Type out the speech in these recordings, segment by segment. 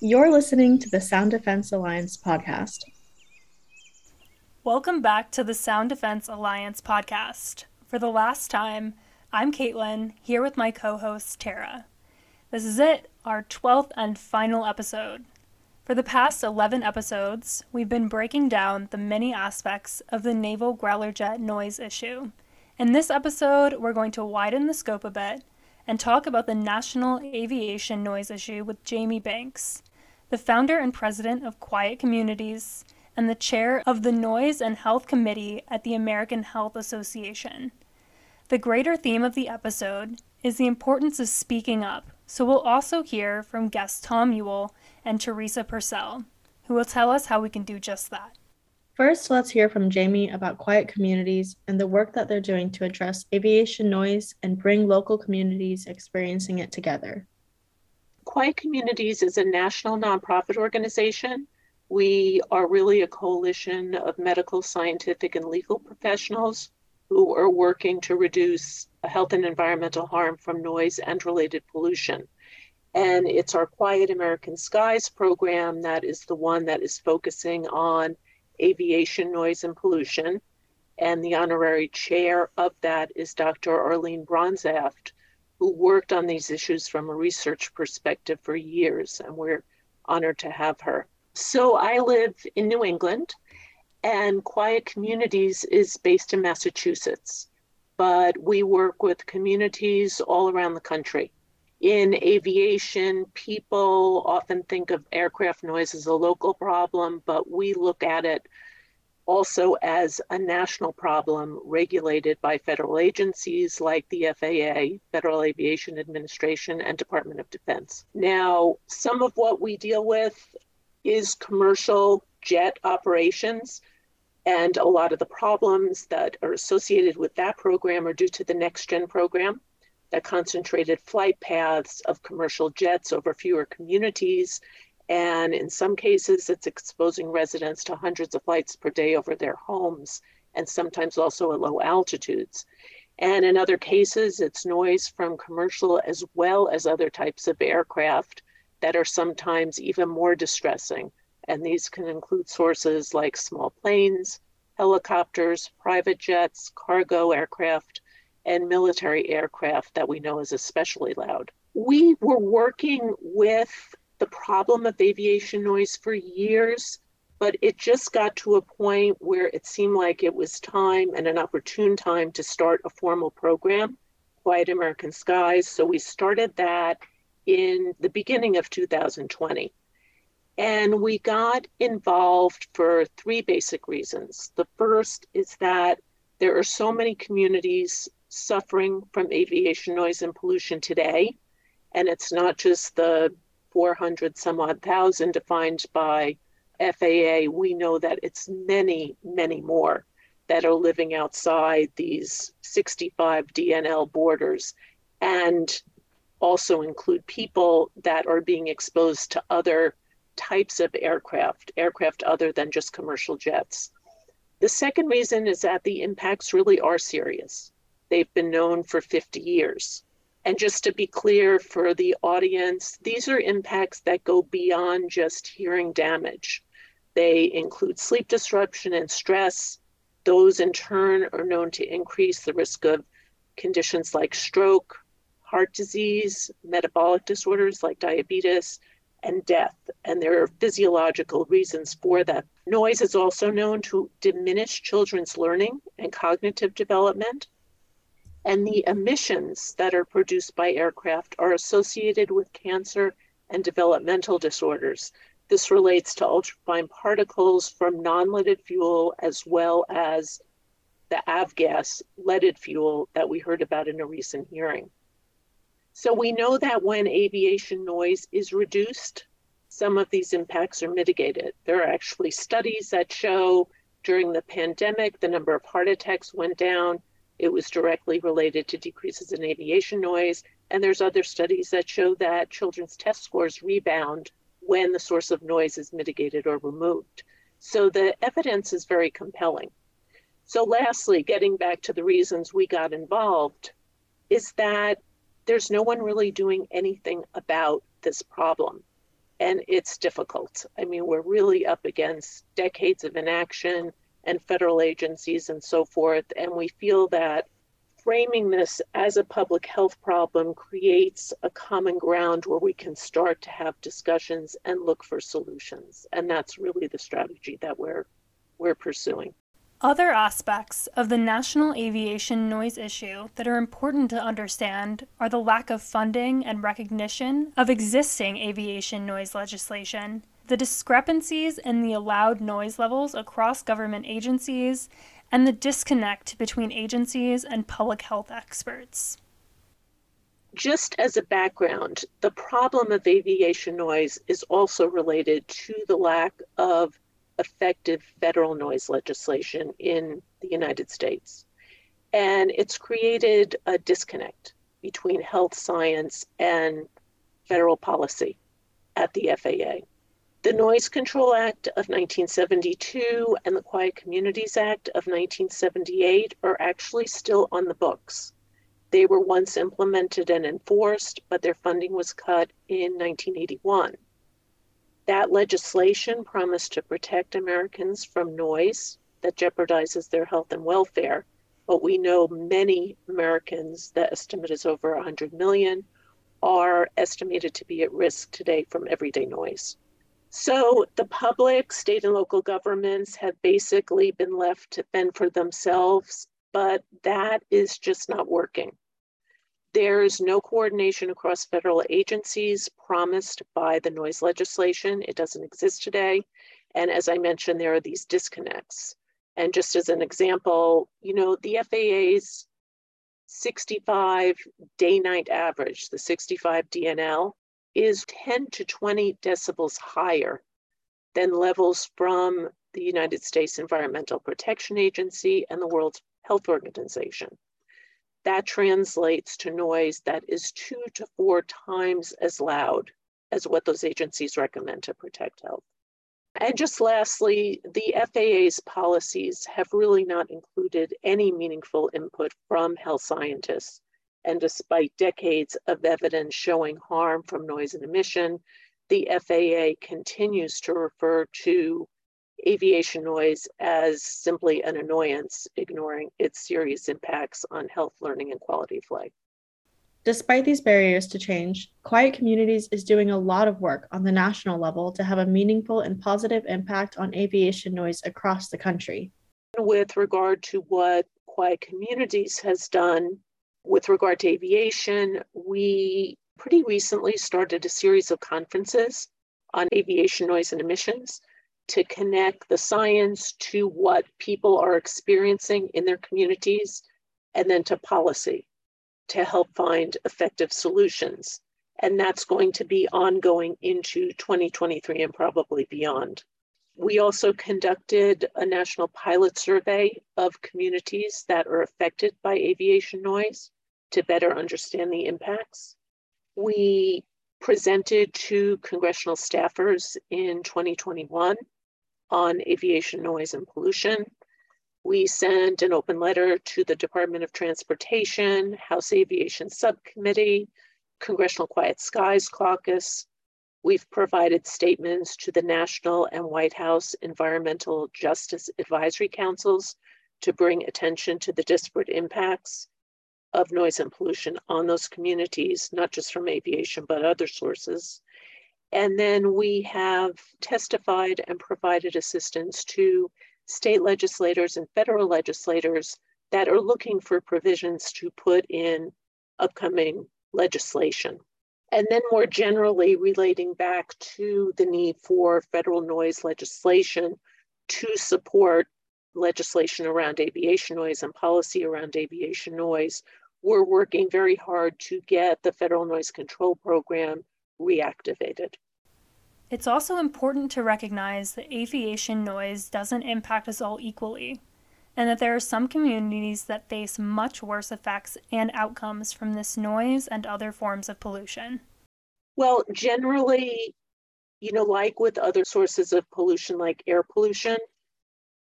You're listening to the Sound Defense Alliance podcast. Welcome back to the Sound Defense Alliance podcast. For the last time, I'm Caitlin, here with my co host, Tara. This is it, our 12th and final episode. For the past 11 episodes, we've been breaking down the many aspects of the naval growler jet noise issue. In this episode, we're going to widen the scope a bit and talk about the national aviation noise issue with Jamie Banks, the founder and president of Quiet Communities and the chair of the Noise and Health Committee at the American Health Association. The greater theme of the episode is the importance of speaking up, so we'll also hear from guests Tom Ewell and Teresa Purcell, who will tell us how we can do just that. First, let's hear from Jamie about quiet communities and the work that they're doing to address aviation noise and bring local communities experiencing it together. Quiet Communities is a national nonprofit organization. We are really a coalition of medical, scientific, and legal professionals who are working to reduce health and environmental harm from noise and related pollution. And it's our Quiet American Skies program that is the one that is focusing on aviation noise and pollution. And the honorary chair of that is Dr. Arline Bronzaft, who worked on these issues from a research perspective for years. And we're honored to have her. So I live in New England, and Quiet Communities is based in Massachusetts, but we work with communities all around the country in aviation, people often think of aircraft noise as a local problem, but we look at it also as a national problem regulated by federal agencies like the FAA, Federal Aviation Administration, and Department of Defense. Now, some of what we deal with is commercial jet operations. And a lot of the problems that are associated with that program are due to the Next Gen program that concentrated flight paths of commercial jets over fewer communities. And in some cases, it's exposing residents to hundreds of flights per day over their homes and sometimes also at low altitudes. And in other cases, it's noise from commercial as well as other types of aircraft that are sometimes even more distressing. And these can include sources like small planes, helicopters, private jets, cargo aircraft, and military aircraft that we know is especially loud. We were working with the problem of aviation noise for years, but it just got to a point where it seemed like it was time and an opportune time to start a formal program, Quiet American Skies. So we started that in the beginning of 2020. And we got involved for three basic reasons. The first is that there are so many communities suffering from aviation noise and pollution today. And it's not just the 400 some odd thousand defined by FAA. We know that it's many, many more that are living outside these 65 DNL borders and also include people that are being exposed to other types of aircraft, aircraft other than just commercial jets. The second reason is that the impacts really are serious. They've been known for 50 years. And just to be clear for the audience, these are impacts that go beyond just hearing damage. They include sleep disruption and stress. Those in turn are known to increase the risk of conditions like stroke, heart disease, metabolic disorders like diabetes, and death. And there are physiological reasons for that. Noise is also known to diminish children's learning and cognitive development and the emissions that are produced by aircraft are associated with cancer and developmental disorders. This relates to ultrafine particles from non leaded fuel as well as the avgas leaded fuel that we heard about in a recent hearing. So we know that when aviation noise is reduced, some of these impacts are mitigated. There are actually studies that show during the pandemic, the number of heart attacks went down, it was directly related to decreases in aviation noise. And there's other studies that show that children's test scores rebound when the source of noise is mitigated or removed. So the evidence is very compelling. So, lastly, getting back to the reasons we got involved, is that there's no one really doing anything about this problem. and it's difficult. I mean, we're really up against decades of inaction and federal agencies and so forth, and we feel that framing this as a public health problem creates a common ground where we can start to have discussions and look for solutions. And that's really the strategy that we're we're pursuing. Other aspects of the national aviation noise issue that are important to understand are the lack of funding and recognition of existing aviation noise legislation, the discrepancies in the allowed noise levels across government agencies, and the disconnect between agencies and public health experts. Just as a background, the problem of aviation noise is also related to the lack of effective federal noise legislation in the United States. And it's created a disconnect between health science and federal policy at the FAA. The Noise Control Act of 1972 and the Quiet Communities Act of 1978 are actually still on the books. They were once implemented and enforced, but their funding was cut in 1981. That legislation promised to protect Americans from noise that jeopardizes their health and welfare. But we know many Americans, the estimate is over 100 million, are estimated to be at risk today from everyday noise. So the public, state, and local governments have basically been left to fend for themselves, but that is just not working. There's no coordination across federal agencies promised by the noise legislation. It doesn't exist today. And as I mentioned, there are these disconnects. And just as an example, you know, the FAA's 65 day night average, the 65 DNL, is 10 to 20 decibels higher than levels from the United States Environmental Protection Agency and the World Health Organization that translates to noise that is two to four times as loud as what those agencies recommend to protect health. And just lastly, the FAA's policies have really not included any meaningful input from health scientists. And despite decades of evidence showing harm from noise and emission, the FAA continues to refer to aviation noise as simply an annoyance, ignoring its serious impacts on health, learning, and quality of life. Despite these barriers to change, Quiet Communities is doing a lot of work on the national level to have a meaningful and positive impact on aviation noise across the country. With regard to what Quiet Communities has done with regard to aviation, we pretty recently started a series of conferences on aviation noise and emissions to connect the science to what people are experiencing in their communities and then to policy to help find effective solutions. And that's going to be ongoing into 2023 and probably beyond. We also conducted a national pilot survey of communities that are affected by aviation noise to better understand the impacts. We presented to congressional staffers in 2021 on aviation noise and pollution. We sent an open letter to the Department of Transportation, House Aviation Subcommittee, Congressional Quiet Skies Caucus. We've provided statements to the National and White House Environmental Justice Advisory Councils to bring attention to the disparate impacts of noise and pollution on those communities, not just from aviation, but other sources. And then we have testified and provided assistance to state legislators and federal legislators that are looking for provisions to put in upcoming legislation. And then, more generally, relating back to the need for federal noise legislation to support legislation around aviation noise and policy around aviation noise, we're working very hard to get the federal noise control program reactivated. It's also important to recognize that aviation noise doesn't impact us all equally, and that there are some communities that face much worse effects and outcomes from this noise and other forms of pollution. Well, generally, you know, like with other sources of pollution, like air pollution,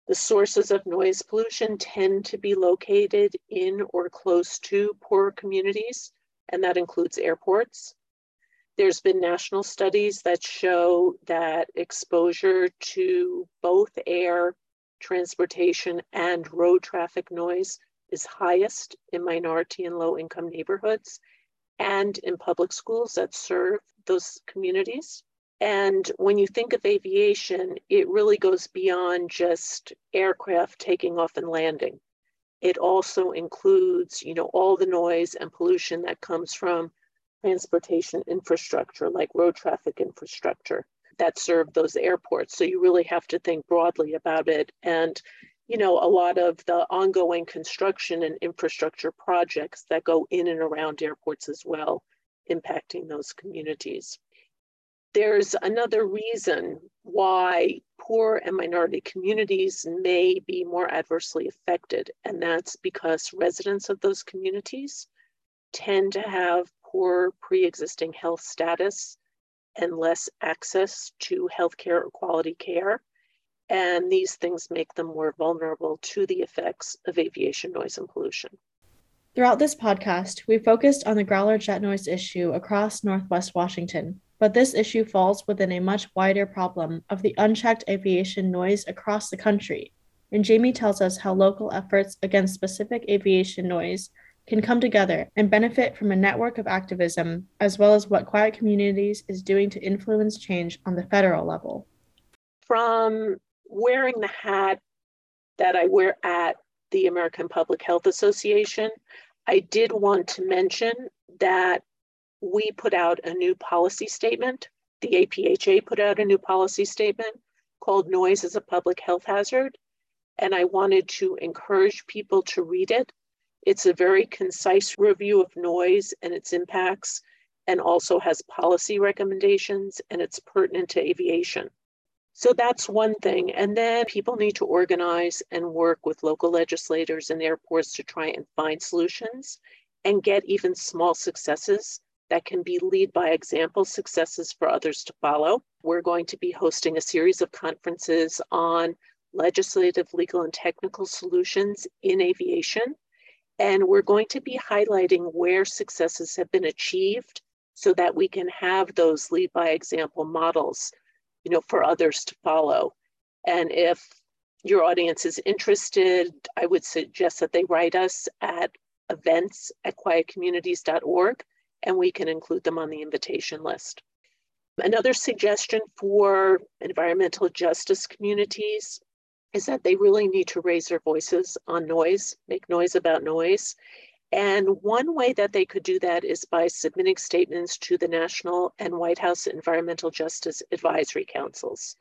the sources of noise pollution tend to be located in or close to poor communities, and that includes airports. There's been national studies that show that exposure to both air, transportation, and road traffic noise is highest in minority and low income neighborhoods and in public schools that serve those communities. And when you think of aviation, it really goes beyond just aircraft taking off and landing. It also includes, you know, all the noise and pollution that comes from transportation infrastructure, like road traffic infrastructure that serve those airports. So you really have to think broadly about it. And, you know, a lot of the ongoing construction and infrastructure projects that go in and around airports as well, impacting those communities. There's another reason why poor and minority communities may be more adversely affected, and that's because residents of those communities tend to have poor pre existing health status and less access to healthcare or quality care. And these things make them more vulnerable to the effects of aviation noise and pollution. Throughout this podcast, we focused on the growler jet noise issue across Northwest Washington, but this issue falls within a much wider problem of the unchecked aviation noise across the country. And Jamie tells us how local efforts against specific aviation noise can come together and benefit from a network of activism, as well as what Quiet Communities is doing to influence change on the federal level. From wearing the hat that I wear at the American Public Health Association, I did want to mention that we put out a new policy statement. The APHA put out a new policy statement called Noise is a Public Health Hazard. And I wanted to encourage people to read it. It's a very concise review of noise and its impacts, and also has policy recommendations, and it's pertinent to aviation. So that's one thing. And then people need to organize and work with local legislators and airports to try and find solutions and get even small successes that can be lead by example successes for others to follow. We're going to be hosting a series of conferences on legislative, legal, and technical solutions in aviation. And we're going to be highlighting where successes have been achieved so that we can have those lead by example models, you know, for others to follow. And if your audience is interested, I would suggest that they write us at events at quietcommunities.org and we can include them on the invitation list. Another suggestion for environmental justice communities is that they really need to raise their voices on noise, make noise about noise. And one way that they could do that is by submitting statements to the National and White House Environmental Justice Advisory Councils.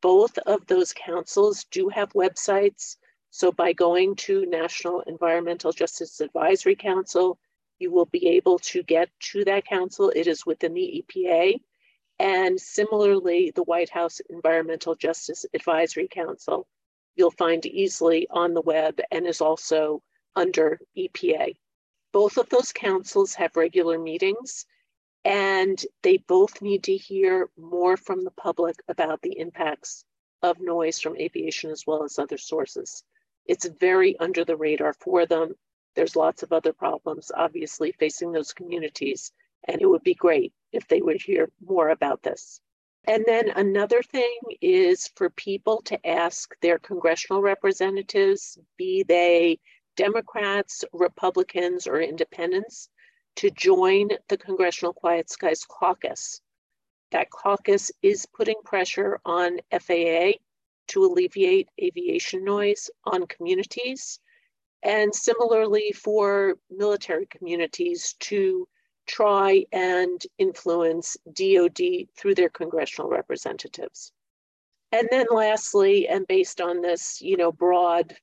Both of those councils do have websites. So by going to National Environmental Justice Advisory Council, you will be able to get to that council. It is within the EPA. And similarly, the White House Environmental Justice Advisory Council, you'll find easily on the web and is also under EPA. Both of those councils have regular meetings, and they both need to hear more from the public about the impacts of noise from aviation as well as other sources. It's very under the radar for them. There's lots of other problems, obviously, facing those communities. And it would be great if they would hear more about this. And then another thing is for people to ask their congressional representatives, be they Democrats, Republicans, or independents, to join the Congressional Quiet Skies Caucus. That caucus is putting pressure on FAA to alleviate aviation noise on communities and similarly for military communities to try and influence DoD through their congressional representatives. And then lastly, and based on this, you know, broad,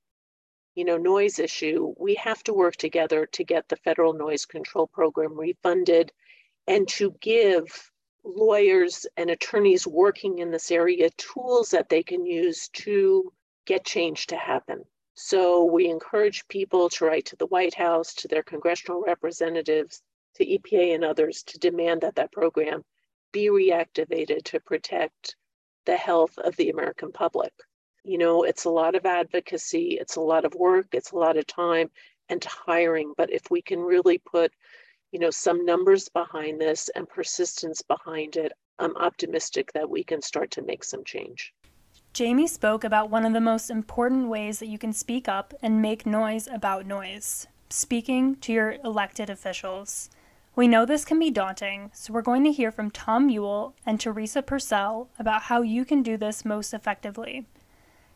you know, noise issue, we have to work together to get the federal noise control program refunded and to give lawyers and attorneys working in this area tools that they can use to get change to happen. So we encourage people to write to the White House, to their congressional representatives, to EPA and others to demand that that program be reactivated to protect the health of the American public. You know, it's a lot of advocacy, it's a lot of work, it's a lot of time and hiring. But if we can really put, you know, some numbers behind this and persistence behind it, I'm optimistic that we can start to make some change. Jamie spoke about one of the most important ways that you can speak up and make noise about noise speaking to your elected officials. We know this can be daunting, so we're going to hear from Tom Ewell and Teresa Purcell about how you can do this most effectively.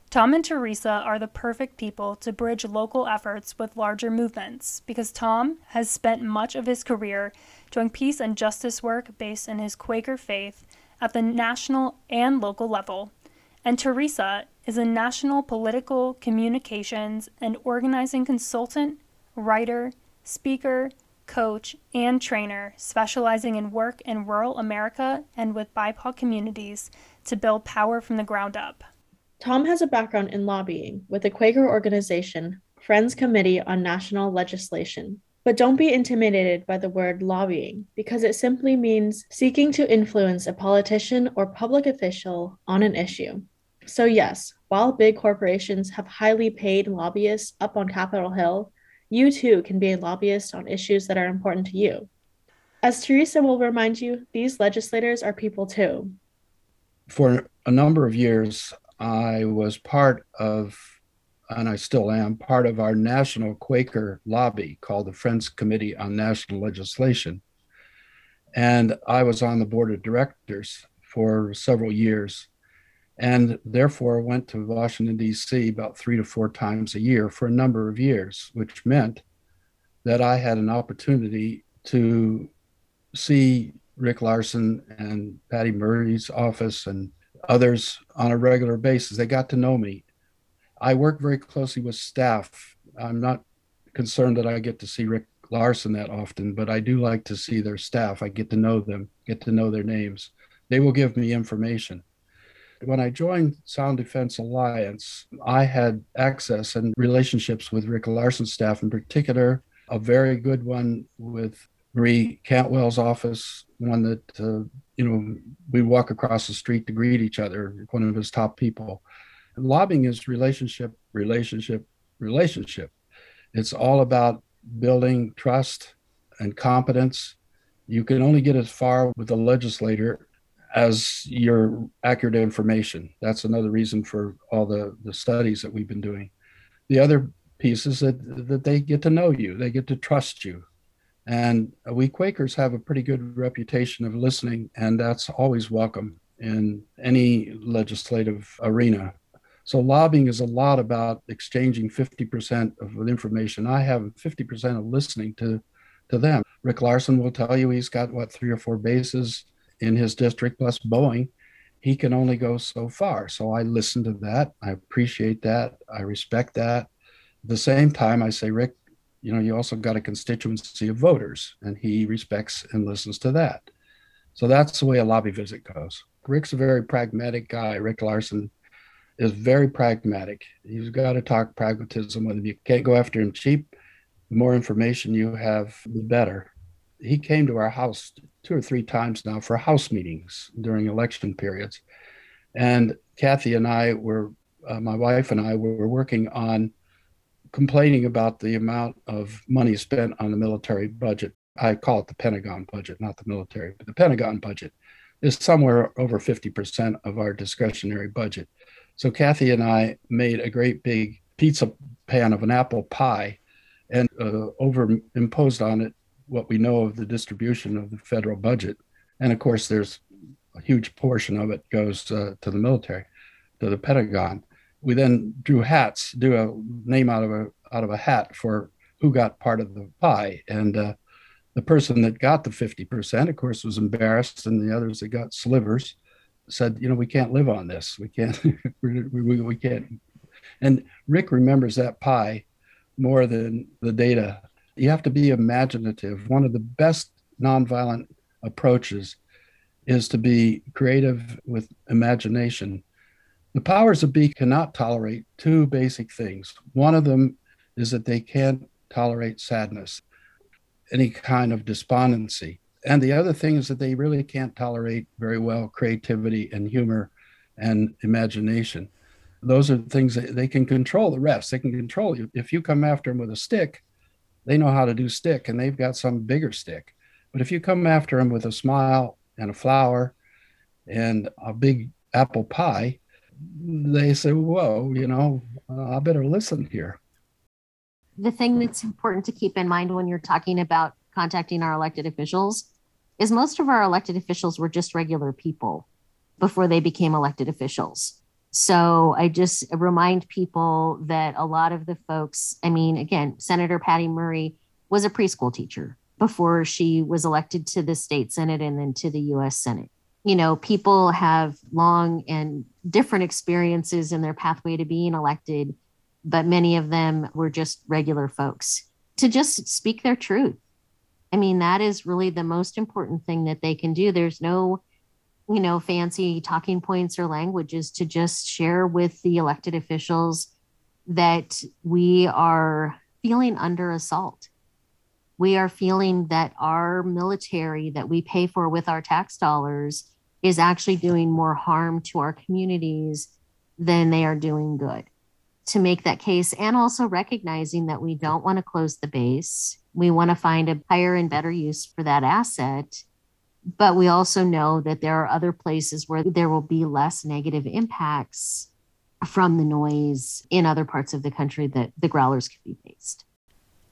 Tom and Teresa are the perfect people to bridge local efforts with larger movements because Tom has spent much of his career doing peace and justice work based in his Quaker faith at the national and local level and Teresa is a national political communications and organizing consultant, writer, speaker, coach, and trainer specializing in work in rural America and with BIPOC communities to build power from the ground up. Tom has a background in lobbying with the Quaker organization Friends Committee on National Legislation. But don't be intimidated by the word lobbying because it simply means seeking to influence a politician or public official on an issue. So, yes, while big corporations have highly paid lobbyists up on Capitol Hill, you too can be a lobbyist on issues that are important to you. As Teresa will remind you, these legislators are people too. For a number of years, I was part of, and I still am, part of our national Quaker lobby called the Friends Committee on National Legislation. And I was on the board of directors for several years and therefore went to Washington, D.C. about three to four times a year for a number of years, which meant that I had an opportunity to see Rick Larsen and Patty Murray's office and others on a regular basis. They got to know me. I work very closely with staff. I'm not concerned that I get to see Rick Larsen that often, but I do like to see their staff. I get to know them, get to know their names. They will give me information. When I joined Sound Defense Alliance, I had access and relationships with Rick Larsen's staff in particular, a very good one with Maria Cantwell's office, one that, uh, you know, we walk across the street to greet each other, one of his top people. Lobbying is relationship, relationship, relationship. It's all about building trust and competence. You can only get as far with a legislator as your accurate information. That's another reason for all the, the studies that we've been doing. The other piece is that, that they get to know you, they get to trust you. And we Quakers have a pretty good reputation of listening, and that's always welcome in any legislative arena. So lobbying is a lot about exchanging 50% of the information I have, 50% of listening to, to them. Rick Larsen will tell you he's got what three or four bases in his district plus Boeing, he can only go so far. So I listen to that. I appreciate that. I respect that. At the same time, I say, Rick, you know, you also got a constituency of voters, and he respects and listens to that. So that's the way a lobby visit goes. Rick's a very pragmatic guy. Rick Larsen is very pragmatic. You've got to talk pragmatism with him. You can't go after him cheap. The more information you have, the better he came to our house two or three times now for house meetings during election periods. And Kathy and I were, uh, my wife and I were working on complaining about the amount of money spent on the military budget. I call it the Pentagon budget, not the military, but the Pentagon budget is somewhere over 50% of our discretionary budget. So Kathy and I made a great big pizza pan of an apple pie and uh, over imposed on it what we know of the distribution of the federal budget. And of course, there's a huge portion of it goes uh, to the military, to the Pentagon. We then drew hats, do a name out of a out of a hat for who got part of the pie, and uh, the person that got the fifty percent, of course, was embarrassed, and the others that got slivers said, you know, we can't live on this. We can't. we, we, we can't. And Rick remembers that pie more than the data you have to be imaginative. One of the best nonviolent approaches is to be creative with imagination. The powers of be cannot tolerate two basic things. One of them is that they can't tolerate sadness, any kind of despondency. And the other thing is that they really can't tolerate very well creativity and humor and imagination. Those are things that they can control the rest. They can control you. If you come after them with a stick, they know how to do stick and they've got some bigger stick. But if you come after them with a smile and a flower and a big apple pie, they say, Whoa, you know, uh, I better listen here. The thing that's important to keep in mind when you're talking about contacting our elected officials is most of our elected officials were just regular people before they became elected officials. So I just remind people that a lot of the folks, I mean, again, Senator Patty Murray was a preschool teacher before she was elected to the state Senate and then to the US Senate. You know, people have long and different experiences in their pathway to being elected, but many of them were just regular folks to just speak their truth. I mean, that is really the most important thing that they can do. There's no you know, fancy talking points or languages to just share with the elected officials that we are feeling under assault. We are feeling that our military that we pay for with our tax dollars is actually doing more harm to our communities than they are doing good. To make that case, and also recognizing that we don't want to close the base, we want to find a higher and better use for that asset but we also know that there are other places where there will be less negative impacts from the noise in other parts of the country that the growlers could be faced.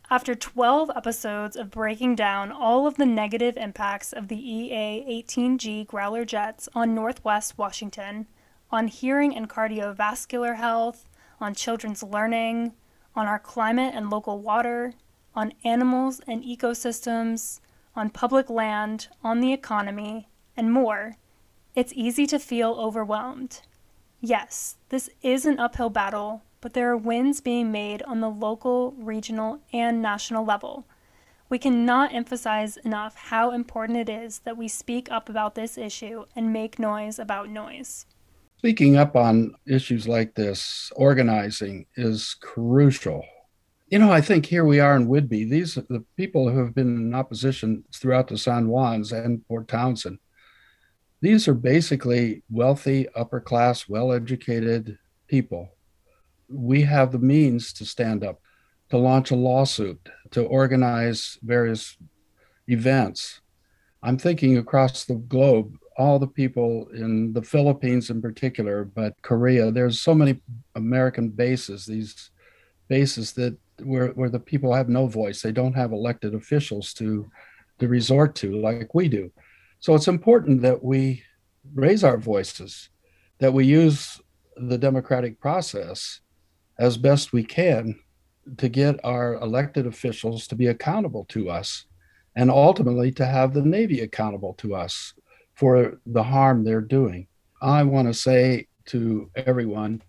After 12 episodes of breaking down all of the negative impacts of the EA 18G growler jets on Northwest Washington, on hearing and cardiovascular health, on children's learning, on our climate and local water, on animals and ecosystems, on public land, on the economy, and more, it's easy to feel overwhelmed. Yes, this is an uphill battle, but there are wins being made on the local, regional, and national level. We cannot emphasize enough how important it is that we speak up about this issue and make noise about noise. Speaking up on issues like this, organizing is crucial you know, I think here we are in Whidbey. These the people who have been in opposition throughout the San Juans and Port Townsend. These are basically wealthy, upper class, well educated people. We have the means to stand up, to launch a lawsuit, to organize various events. I'm thinking across the globe, all the people in the Philippines in particular, but Korea, there's so many American bases, these bases that where where the people have no voice they don't have elected officials to to resort to like we do so it's important that we raise our voices that we use the democratic process as best we can to get our elected officials to be accountable to us and ultimately to have the navy accountable to us for the harm they're doing i want to say to everyone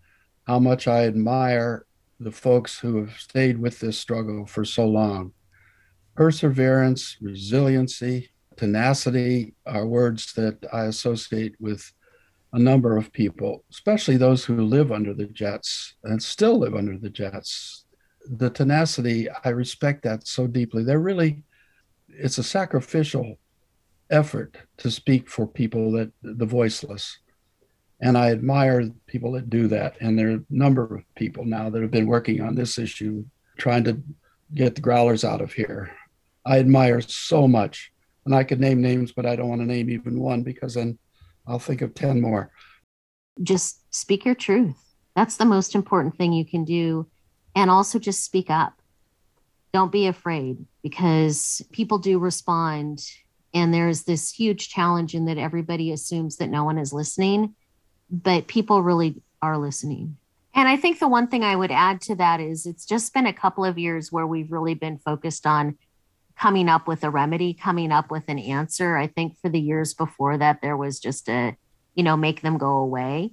how much i admire the folks who have stayed with this struggle for so long. Perseverance, resiliency, tenacity are words that I associate with a number of people, especially those who live under the jets and still live under the jets. The tenacity, I respect that so deeply. They're really, it's a sacrificial effort to speak for people that the voiceless. And I admire people that do that. And there are a number of people now that have been working on this issue, trying to get the growlers out of here. I admire so much. And I could name names, but I don't want to name even one because then I'll think of 10 more. Just speak your truth. That's the most important thing you can do. And also just speak up. Don't be afraid because people do respond. And there's this huge challenge in that everybody assumes that no one is listening but people really are listening. And I think the one thing I would add to that is it's just been a couple of years where we've really been focused on coming up with a remedy, coming up with an answer. I think for the years before that, there was just a, you know, make them go away.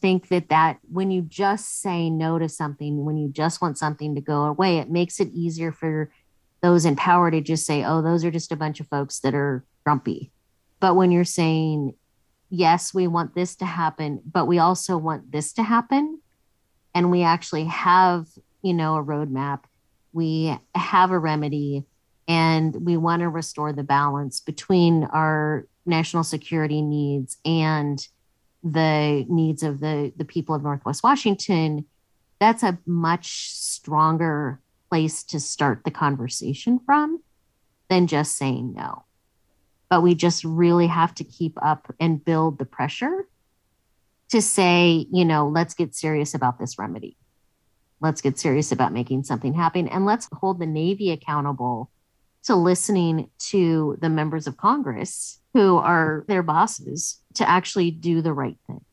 Think that that when you just say no to something, when you just want something to go away, it makes it easier for those in power to just say, oh, those are just a bunch of folks that are grumpy. But when you're saying, yes, we want this to happen, but we also want this to happen. And we actually have, you know, a roadmap. We have a remedy and we want to restore the balance between our national security needs and the needs of the, the people of Northwest Washington. That's a much stronger place to start the conversation from than just saying no. But we just really have to keep up and build the pressure to say, you know, let's get serious about this remedy. Let's get serious about making something happen. And let's hold the Navy accountable to listening to the members of Congress who are their bosses to actually do the right thing.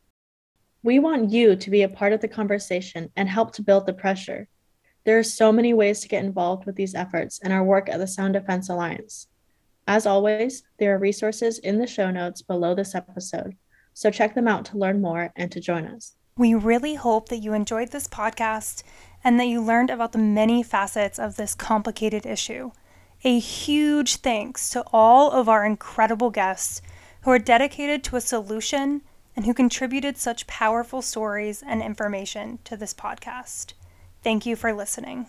We want you to be a part of the conversation and help to build the pressure. There are so many ways to get involved with these efforts and our work at the Sound Defense Alliance. As always, there are resources in the show notes below this episode, so check them out to learn more and to join us. We really hope that you enjoyed this podcast and that you learned about the many facets of this complicated issue. A huge thanks to all of our incredible guests who are dedicated to a solution and who contributed such powerful stories and information to this podcast. Thank you for listening.